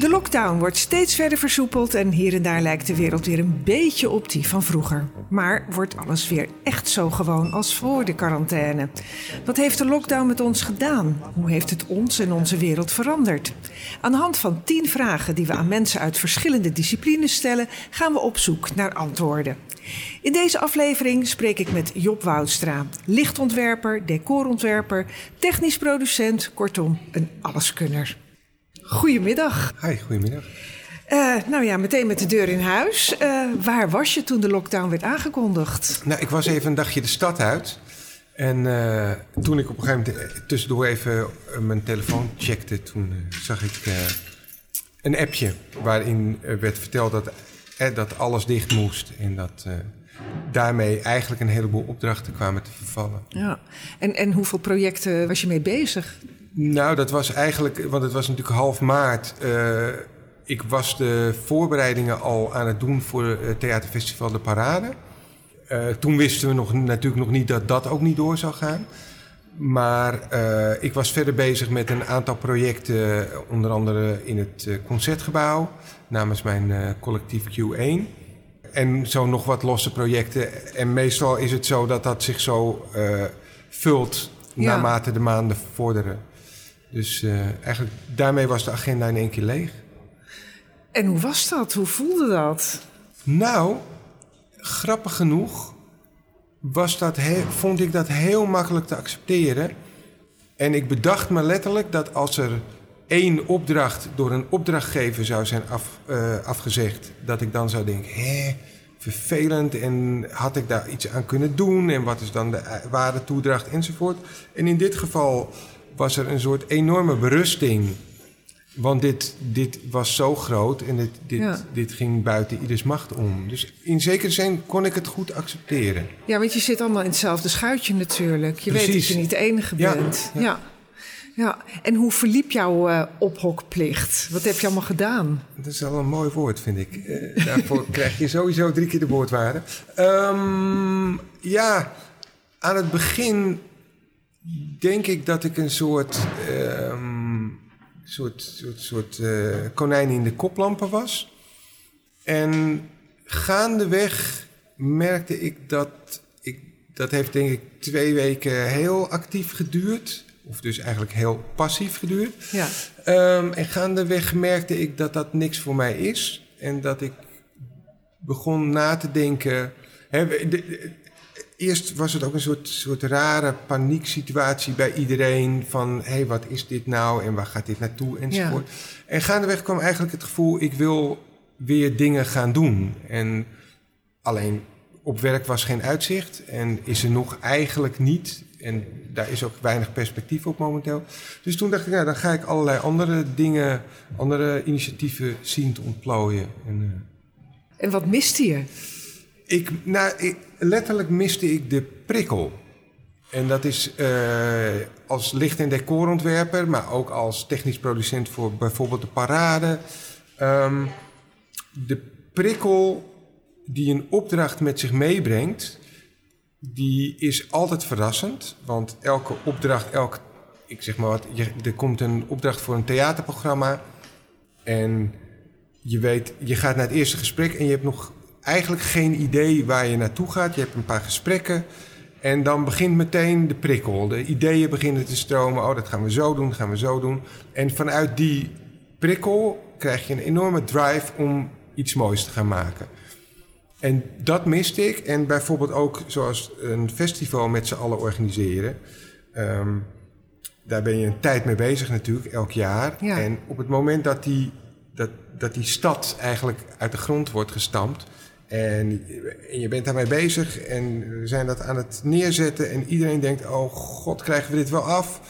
De lockdown wordt steeds verder versoepeld en hier en daar lijkt de wereld weer een beetje op die van vroeger. Maar wordt alles weer echt zo gewoon als voor de quarantaine? Wat heeft de lockdown met ons gedaan? Hoe heeft het ons en onze wereld veranderd? Aan de hand van tien vragen die we aan mensen uit verschillende disciplines stellen, gaan we op zoek naar antwoorden. In deze aflevering spreek ik met Job Woudstra, lichtontwerper, decorontwerper, technisch producent, kortom een alleskunner. Goedemiddag. Hi, goedemiddag. Uh, nou ja, meteen met de deur in huis. Uh, waar was je toen de lockdown werd aangekondigd? Nou, ik was even een dagje de stad uit. En uh, toen ik op een gegeven moment tussendoor even mijn telefoon checkte, toen zag ik een appje waarin werd verteld dat, dat alles dicht moest. En dat daarmee eigenlijk een heleboel opdrachten kwamen te vervallen. Ja, en, en hoeveel projecten was je mee bezig? Nou, dat was eigenlijk, want het was natuurlijk half maart. Uh, ik was de voorbereidingen al aan het doen voor het theaterfestival De Parade. Uh, toen wisten we nog, natuurlijk nog niet dat dat ook niet door zou gaan. Maar uh, ik was verder bezig met een aantal projecten, onder andere in het concertgebouw, namens mijn collectief Q1. En zo nog wat losse projecten. En meestal is het zo dat dat zich zo vult ja. naarmate de maanden vorderen. Dus eigenlijk daarmee was de agenda in één keer leeg. En hoe was dat? Hoe voelde dat? Nou, grappig genoeg was dat vond ik dat heel makkelijk te accepteren. En ik bedacht me letterlijk dat als er één opdracht door een opdrachtgever zou zijn af, uh, afgezegd, dat ik dan zou denken: hé, vervelend en had ik daar iets aan kunnen doen en wat is dan de ware toedracht enzovoort. En in dit geval was er een soort enorme berusting. Want dit, dit was zo groot en dit, dit, dit ging buiten ieders macht om. Dus in zekere zin kon ik het goed accepteren. Ja, want je zit allemaal in hetzelfde schuitje natuurlijk. Je weet dat je niet de enige bent. Ja. ja. ja. En hoe verliep jouw uh, ophokplicht? Wat heb je allemaal gedaan? Dat is wel een mooi woord, vind ik. Uh, daarvoor krijg je sowieso drie keer de woordwaarde. Um, ja, aan het begin denk ik dat ik een soort, um, soort, soort, soort uh, konijn in de koplampen was. En gaandeweg merkte ik dat ik, dat heeft denk ik twee weken heel actief geduurd. Of dus eigenlijk heel passief geduurd. Ja. Um, en gaandeweg merkte ik dat dat niks voor mij is. En dat ik begon na te denken. Hè, de, eerst was het ook een soort, soort rare panieksituatie bij iedereen. Van, hé, hey, wat is dit nou en waar gaat dit naartoe enzovoort. Ja. En gaandeweg kwam eigenlijk het gevoel, ik wil weer dingen gaan doen. En alleen op werk was geen uitzicht en is er nog eigenlijk niet. En daar is ook weinig perspectief op momenteel. Dus toen dacht ik, nou, dan ga ik allerlei andere dingen, andere initiatieven zien te ontplooien. En, uh... en wat miste je? Ik, nou, ik, letterlijk miste ik de prikkel. En dat is uh, als licht- en decorontwerper, maar ook als technisch producent voor bijvoorbeeld de parade. Um, de prikkel die een opdracht met zich meebrengt, die is altijd verrassend. Want elke opdracht, elk, ik zeg maar wat, je, er komt een opdracht voor een theaterprogramma. En je weet, je gaat naar het eerste gesprek en je hebt nog eigenlijk geen idee waar je naartoe gaat. Je hebt een paar gesprekken. En dan begint meteen de prikkel. De ideeën beginnen te stromen. Oh, dat gaan we zo doen, dat gaan we zo doen. En vanuit die prikkel krijg je een enorme drive om iets moois te gaan maken. En dat miste ik. En bijvoorbeeld ook zoals een festival met z'n allen organiseren. Um, daar ben je een tijd mee bezig natuurlijk, elk jaar. En op het moment dat die, dat, dat die stad eigenlijk uit de grond wordt gestampt... En, je bent daarmee bezig en we zijn dat aan het neerzetten. En iedereen denkt: oh god, krijgen we dit wel af?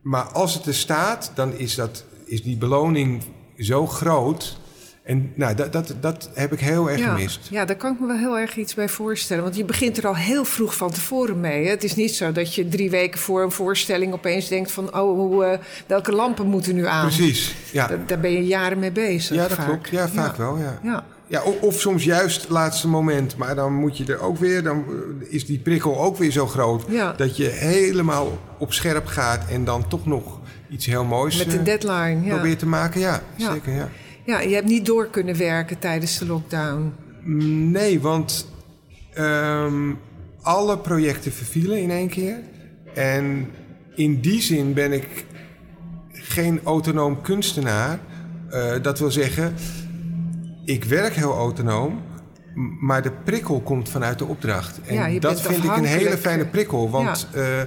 Maar als het er staat, dan is, dat, is die beloning zo groot. En nou, dat, dat, dat heb ik heel erg gemist. Ja, daar kan ik me wel heel erg iets bij voorstellen. Want je begint er al heel vroeg van tevoren mee. Hè? Het is niet zo dat je drie weken voor een voorstelling opeens denkt van... oh, hoe, uh, welke lampen moeten nu aan? Precies, ja. daar ben je jaren mee bezig Ja, dat klopt. Ja, vaak wel, ja. ja. Ja, of, of soms juist het laatste moment. Maar dan moet je er ook weer, dan eh, is die prikkel ook weer zo groot. Ja. Dat je helemaal op scherp gaat en dan toch nog iets heel moois Met de eh, deadline, ja. probeert te maken. Ja, Ja. zeker. Ja. Ja, je hebt niet door kunnen werken tijdens de lockdown. Nee, want ehm, alle projecten vervielen in één keer. En in die zin ben ik geen autonoom kunstenaar. Eh, dat wil zeggen, ik werk heel autonoom, maar de prikkel komt vanuit de opdracht. En Ja, dat vind ik een hele fijne prikkel, want eh,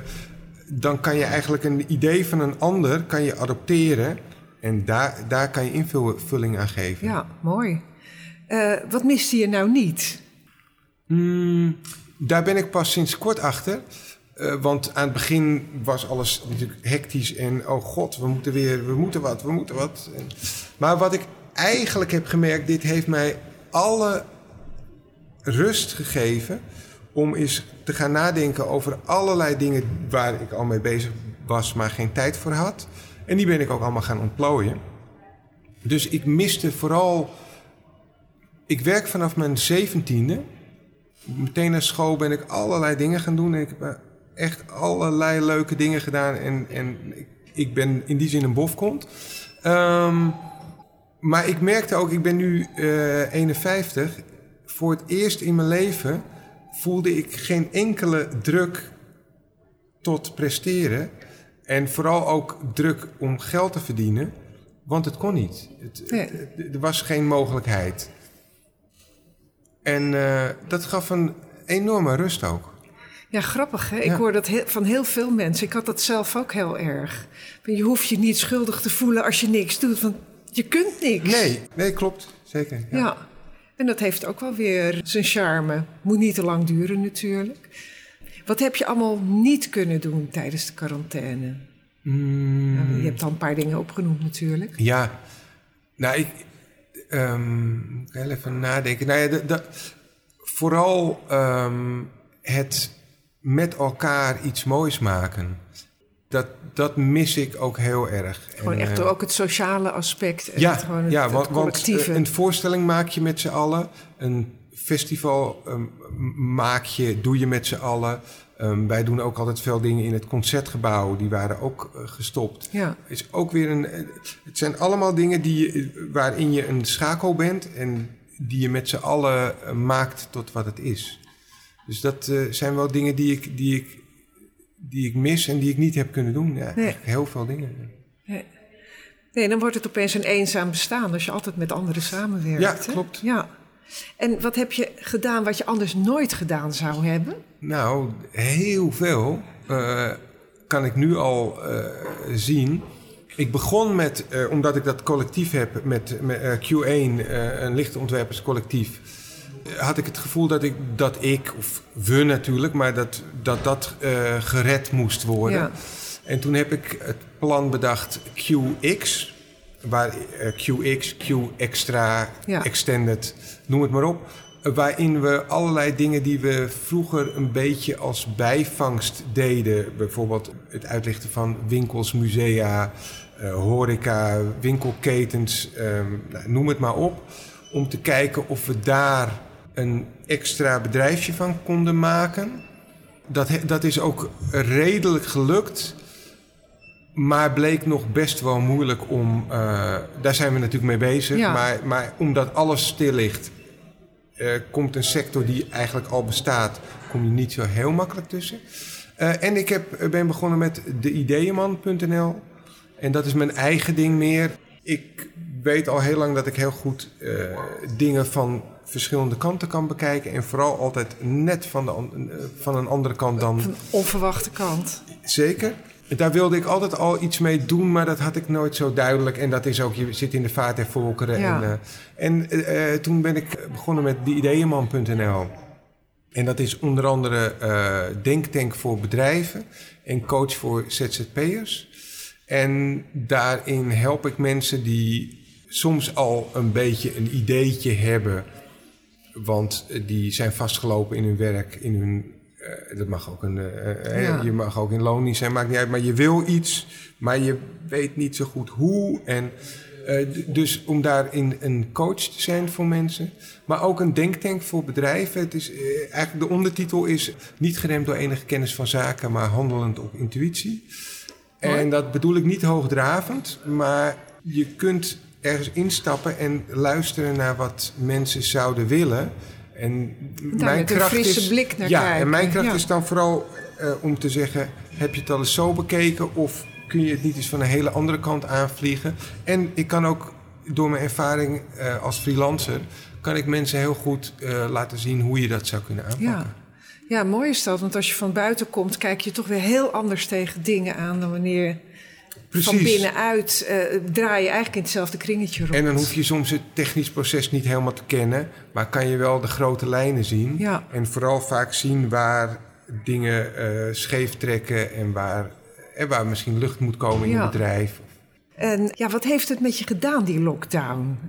dan kan je eigenlijk een idee van een ander kan je adopteren. En daar, daar kan je invulling aan geven. Ja, mooi. Eh, wat miste je nou niet? Hmm, daar ben ik pas sinds kort achter. Eh, want aan het begin was alles natuurlijk hectisch en oh god, we moeten weer, we moeten wat, we moeten wat. En- maar wat ik eigenlijk heb gemerkt, dit heeft mij alle rust gegeven om eens te gaan nadenken over allerlei dingen waar ik al mee bezig was, maar geen tijd voor had. En die ben ik ook allemaal gaan ontplooien. Dus ik miste vooral. Ik werk vanaf mijn zeventiende meteen naar school ben ik allerlei dingen gaan doen. En ik heb eh, echt allerlei leuke dingen gedaan. En, en ik, ben in die zin een bofkont. Ehm, maar ik merkte ook, ik ben nu eh 51. Voor het eerst in mijn leven voelde ik geen enkele druk tot presteren. En vooral ook druk om geld te verdienen. Want het kon niet. Het, Nee. het- er was geen mogelijkheid. En eh, dat gaf een enorme rust ook. Ja, grappig hè? Ik hoor dat heel- van heel veel mensen. Ik had dat zelf ook heel erg. Je hoeft je niet schuldig te voelen als je niks doet, want je kunt niks. Nee, nee, klopt. Zeker. Ja. Ja. En dat heeft ook wel weer zijn charme. Moet niet te lang duren natuurlijk. Wat heb je allemaal niet kunnen doen tijdens de quarantaine? Mm, Nou, je hebt al een paar dingen opgenoemd natuurlijk. ja. Nou, ik... heel even nadenken. Nou ja, de, de- vooral ehm, het met elkaar iets moois maken. Dat, dat mis ik ook heel erg. Gewoon En, echt eh, ook het sociale aspect. En Ja, het, gewoon het, ja want, collectieve. eh, een voorstelling maak je met z'n allen. Een festival ehm, maak je, doe je met z'n allen. Ehm, wij doen ook altijd veel dingen in het concertgebouw. Die waren ook eh, gestopt. ja. Is ook weer een, het zijn allemaal dingen die je, waarin je een schakel bent. En die je met z'n allen maakt tot wat het is. Dus dat zijn wel dingen die ik, die, ik, die ik mis en die ik niet heb kunnen doen. Ja, Nee. heel veel dingen. Nee. nee, dan wordt het opeens een eenzaam bestaan als je altijd met anderen samenwerkt. Ja, hè? klopt. Ja. En wat heb je gedaan wat je anders nooit gedaan zou hebben? Nou, heel veel eh, kan ik nu al eh, zien. Ik begon met, eh, omdat ik dat collectief heb met, met eh, Q1, eh, een lichtontwerperscollectief. Had ik het gevoel dat ik, dat ik of we natuurlijk, maar dat dat, dat eh, gered moest worden. Ja. En toen heb ik het plan bedacht QX, waar eh, QX, Q Extra, Ja. Extended, noem het maar op. Waarin we allerlei dingen die we vroeger een beetje als bijvangst deden. Bijvoorbeeld het uitlichten van winkels, musea, eh, horeca, winkelketens, ehm, nou, noem het maar op. Om te kijken of we daar een extra bedrijfje van konden maken. Dat, dat is ook redelijk gelukt. Maar bleek nog best wel moeilijk om. eh, daar zijn we natuurlijk mee bezig. Ja. Maar, maar omdat alles stil ligt, eh, komt een sector die eigenlijk al bestaat, kom je niet zo heel makkelijk tussen. Eh, en ik heb, ben begonnen met deideeënman.nl. En dat is mijn eigen ding meer. Ik weet al heel lang dat ik heel goed eh, dingen van verschillende kanten kan bekijken. En vooral altijd net van, de, an- van een andere kant dan Van een onverwachte kant. Zeker. Daar wilde ik altijd al iets mee doen, maar dat had ik nooit zo duidelijk. En dat is ook, je zit in de vaart der volkeren. Ja. En, eh, en eh, toen ben ik begonnen met deideeënman.nl. En dat is onder andere denktank voor bedrijven en coach voor ZZP'ers. En daarin help ik mensen die soms al een beetje een ideetje hebben. Want eh, die zijn vastgelopen in hun werk, in hun eh, dat mag ook een. eh, Ja. Je mag ook in loondienst zijn, maakt niet uit. Maar je wil iets, maar je weet niet zo goed hoe. En dus om daarin een coach te zijn voor mensen. Maar ook een denktank voor bedrijven. Het is, eigenlijk de ondertitel is niet geremd door enige kennis van zaken, maar handelend op intuïtie. En dat bedoel ik niet hoogdravend, maar je kunt ergens instappen en luisteren naar wat mensen zouden willen. En Daar mijn kracht frisse is, blik naar ja, kijken. En mijn kracht is dan vooral uh, om te zeggen: heb je het al eens zo bekeken? Of kun je het niet eens van een hele andere kant aanvliegen? En ik kan ook door mijn ervaring uh, als freelancer, kan ik mensen heel goed uh, laten zien hoe je dat zou kunnen aanpakken. Ja. Ja, mooi is dat. Want als je van buiten komt, kijk je toch weer heel anders tegen dingen aan dan wanneer Precies. van binnenuit uh, draai je eigenlijk in hetzelfde kringetje rond. En dan hoef je soms het technisch proces niet helemaal te kennen, maar kan je wel de grote lijnen zien. Ja. En vooral vaak zien waar dingen uh, scheef trekken en waar, en waar misschien lucht moet komen in ja. het bedrijf. En ja, wat heeft het met je gedaan, die lockdown?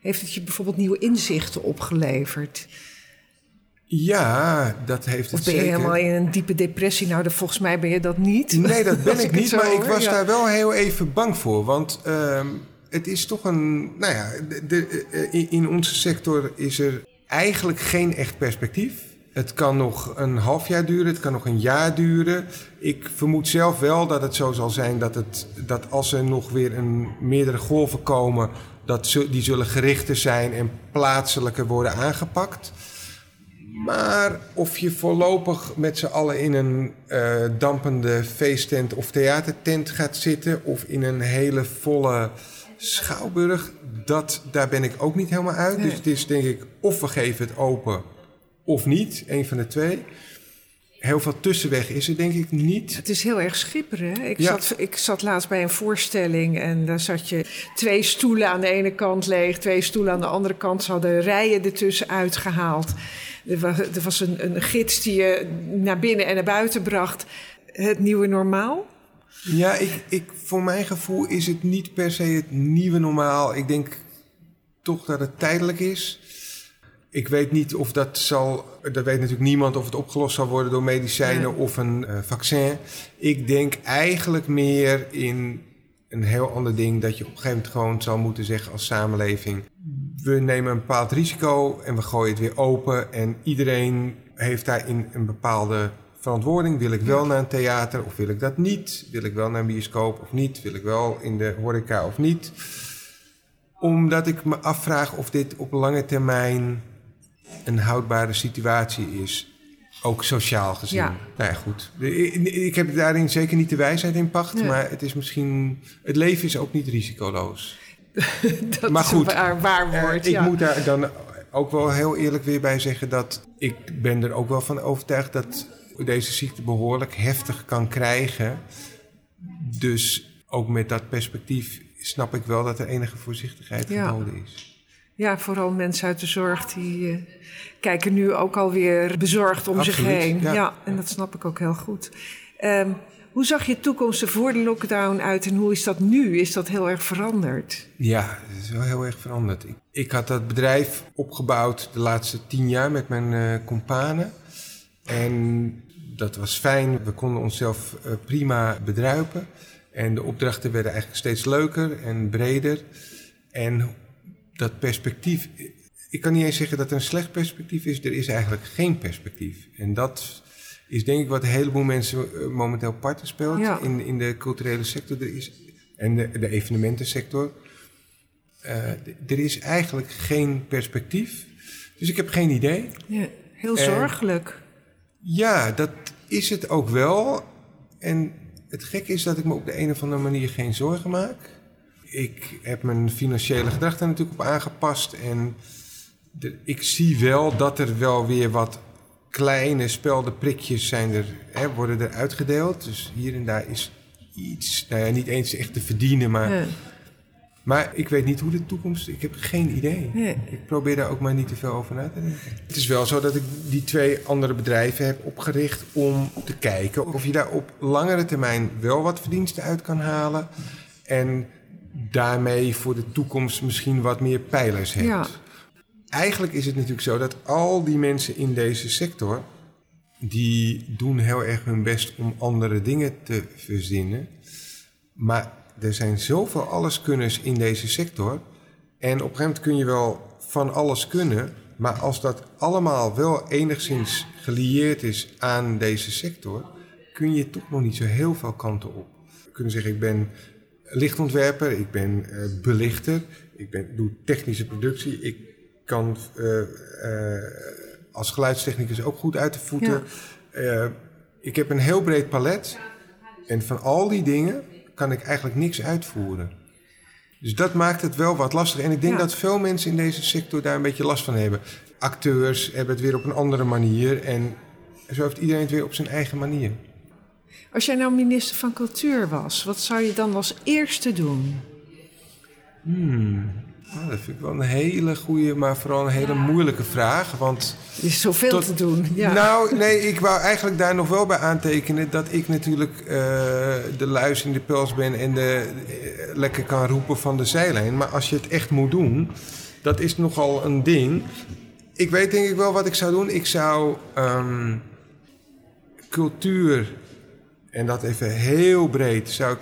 Heeft het je bijvoorbeeld nieuwe inzichten opgeleverd? Ja, dat heeft het Of ben je zeker. helemaal in een diepe depressie? Nou, volgens mij ben je dat niet. Nee, dat ben ik, niet. Maar ik was ja. daar wel heel even bang voor. Want um, het is toch een... Nou ja, de, de, in, in onze sector is er eigenlijk geen echt perspectief. Het kan nog een half jaar duren, het kan nog een jaar duren. Ik vermoed zelf wel dat het zo zal zijn dat, het, dat als er nog weer een meerdere golven komen... Dat die zullen gerichter zijn en plaatselijker worden aangepakt. Maar of je voorlopig met z'n allen in een uh, dampende feesttent of theatertent gaat zitten... of in een hele volle schouwburg, dat, daar ben ik ook niet helemaal uit. Nee. Dus het is denk ik of we geven het open of niet, een van de twee. Heel veel tussenweg is er denk ik niet. Het is heel erg schipperen. Ik, Ja. zat, ik zat laatst bij een voorstelling en daar zat je twee stoelen aan de ene kant leeg, twee stoelen aan de andere kant. Ze hadden rijen ertussen uitgehaald. Er was, er was een, een gids die je naar binnen en naar buiten bracht. Het nieuwe normaal. Ja, ik, ik, voor mijn gevoel is het niet per se het nieuwe normaal. Ik denk toch dat het tijdelijk is. Ik weet niet of dat zal, dat weet natuurlijk niemand of het opgelost zal worden door medicijnen of een uh, vaccin. Ik denk eigenlijk meer in een heel ander ding dat je op een gegeven moment gewoon zal moeten zeggen als samenleving. We nemen een bepaald risico en we gooien het weer open en iedereen heeft daarin een bepaalde verantwoording. Wil ik wel naar een theater of wil ik dat niet? Wil ik wel naar een bioscoop of niet? Wil ik wel in de horeca of niet? Omdat ik me afvraag of dit op lange termijn een houdbare situatie is. Ook sociaal gezien. Ja. Nou ja, goed. Ik ik heb daarin zeker niet de wijsheid in pacht. Nee. Maar het is misschien... Het leven is ook niet risicoloos. Dat Maar is goed, een waar, Eh, woord. ik ja. moet daar dan ook wel heel eerlijk weer bij zeggen dat ik ben er ook wel van overtuigd dat deze ziekte behoorlijk heftig kan krijgen. Dus ook met dat perspectief snap ik wel dat er enige voorzichtigheid Ja. geboden is. Ja, vooral mensen uit de zorg die eh, kijken nu ook alweer bezorgd om zich heen. ja. en dat snap ik ook heel goed. Ehm, hoe zag je toekomst er voor de lockdown uit en hoe is dat nu? Is dat heel erg veranderd? Ja, het is wel heel erg veranderd. Ik, ik had dat bedrijf opgebouwd de laatste tien jaar met mijn eh companen. En dat was fijn. We konden onszelf eh, prima bedruipen. En de opdrachten werden eigenlijk steeds leuker en breder. En dat perspectief... Ik kan niet eens zeggen dat er een slecht perspectief is. Er is eigenlijk geen perspectief. En dat is denk ik wat een heleboel mensen eh, momenteel parten speelt Ja. in, in de culturele sector. Er is, en de, de evenementensector. Eh, er is eigenlijk geen perspectief. Dus ik heb geen idee. Ja, heel En- zorgelijk. Ja, dat is het ook wel. En het gekke is dat ik me op de een of andere manier geen zorgen maak. Ik heb mijn financiële gedrag daar natuurlijk op aangepast. En de- ik zie wel dat er wel weer wat kleine speldenprikjes zijn er, hè, worden er uitgedeeld. Dus hier en daar is iets, nou ja, niet eens echt te verdienen, maar... Ja. Maar ik weet niet hoe de toekomst... Ik heb geen idee. Nee. Ik probeer daar ook maar niet te veel over na te denken. Het is wel zo dat ik die twee andere bedrijven heb opgericht om te kijken of je daar op langere termijn wel wat verdiensten uit kan halen. En daarmee voor de toekomst misschien wat meer pijlers hebt. Ja. Eigenlijk is het natuurlijk zo dat al die mensen in deze sector... die doen heel erg hun best om andere dingen te verzinnen. Maar er zijn zoveel alleskunners in deze sector. En op een gegeven moment kun je wel van alles kunnen. Maar als dat allemaal wel enigszins gelieerd is aan deze sector, kun je toch nog niet zo heel veel kanten op. We kunnen zeggen, ik ben lichtontwerper, ik ben uh, belichter, ik ben, doe technische productie, ik kan uh, uh, als geluidstechnicus ook goed uit de voeten. Ja. ik heb een heel breed palet en van al die dingen kan ik eigenlijk niks uitvoeren. Dus dat maakt het wel wat lastig. En ik denk dat veel mensen in deze sector daar een beetje last van hebben. Acteurs hebben het weer op een andere manier. En zo heeft iedereen het weer op zijn eigen manier. Als jij nou minister van Cultuur was, wat zou je dan als eerste doen? Hmm. Nou, dat vind ik wel een hele goede, maar vooral een hele moeilijke vraag. Want er is zoveel te doen. Ja. Nou, nee, ik wou eigenlijk daar nog wel bij aantekenen dat ik natuurlijk uh, de luis in de pels ben en de, uh, lekker kan roepen van de zijlijn. Maar als je het echt moet doen, dat is nogal een ding. Ik weet denk ik wel wat ik zou doen. Ik zou um, cultuur, en dat even heel breed, zou ik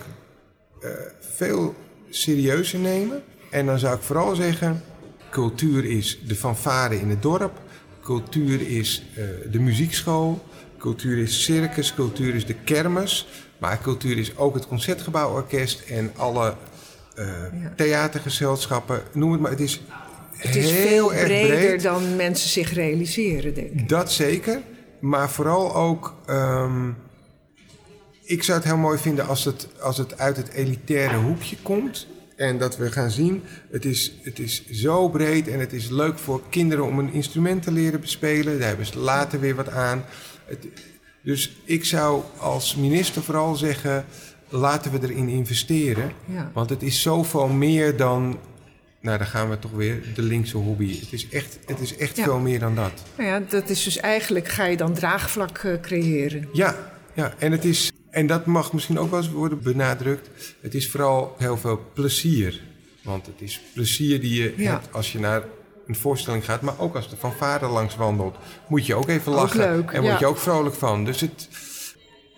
uh, veel serieuzer nemen. En dan zou ik vooral zeggen: cultuur is de fanfare in het dorp, cultuur is uh, de muziekschool, cultuur is circus, cultuur is de kermis, maar cultuur is ook het concertgebouworkest en alle uh, ja. theatergezelschappen. Noem het maar. Het is, het is heel veel erg breder breed. dan mensen zich realiseren, denk ik. Dat zeker, maar vooral ook. Um, ik zou het heel mooi vinden als het, als het uit het elitaire hoekje komt. En dat we gaan zien, het is, het is zo breed en het is leuk voor kinderen om een instrument te leren bespelen. Daar hebben ze later weer wat aan. Het, dus ik zou als minister vooral zeggen, laten we erin investeren. Ja. Want het is zoveel meer dan, nou dan gaan we toch weer, de linkse hobby. Het is echt, het is echt Ja. veel meer dan dat. Nou ja, dat is dus eigenlijk, ga je dan draagvlak eh, creëren. Ja, ja, en het is, en dat mag misschien ook wel eens worden benadrukt. Het is vooral heel veel plezier. Want het is plezier die je Ja. hebt als je naar een voorstelling gaat, maar ook als de fanfare langs wandelt. Moet je ook even Ook lachen. leuk, en word ja. je ook vrolijk van. Dus het,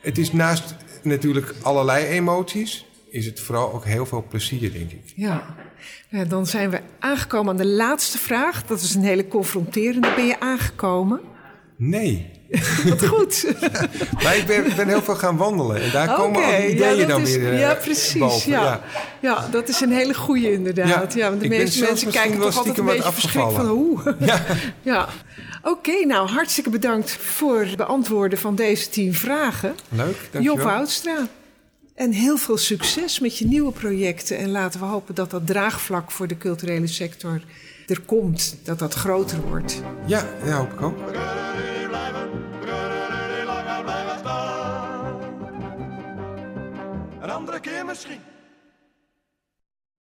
het is naast natuurlijk allerlei emoties, is het vooral ook heel veel plezier, denk ik. Ja. ja, dan zijn we aangekomen aan de laatste vraag. Dat is een hele confronterende. Ben je aangekomen? Nee. Wat goed. Maar ik ben, ben heel veel gaan wandelen. En daar komen al die ideeën dat dan is- weer eh, Ja, precies. boven. ja. Ja. dat is een hele goeie inderdaad. Ja, Ja, want de meeste mensen kijken toch altijd een beetje verschrikt van hoe. Ja. Ja. Oké, nou hartstikke bedankt voor het beantwoorden van deze tien vragen. Leuk, Job dankjewel. Woudstra. En heel veel succes met je nieuwe projecten. En laten we hopen dat dat draagvlak voor de culturele sector er komt. Dat dat groter wordt. Ja, ja, hoop ik ook. Andere keer misschien.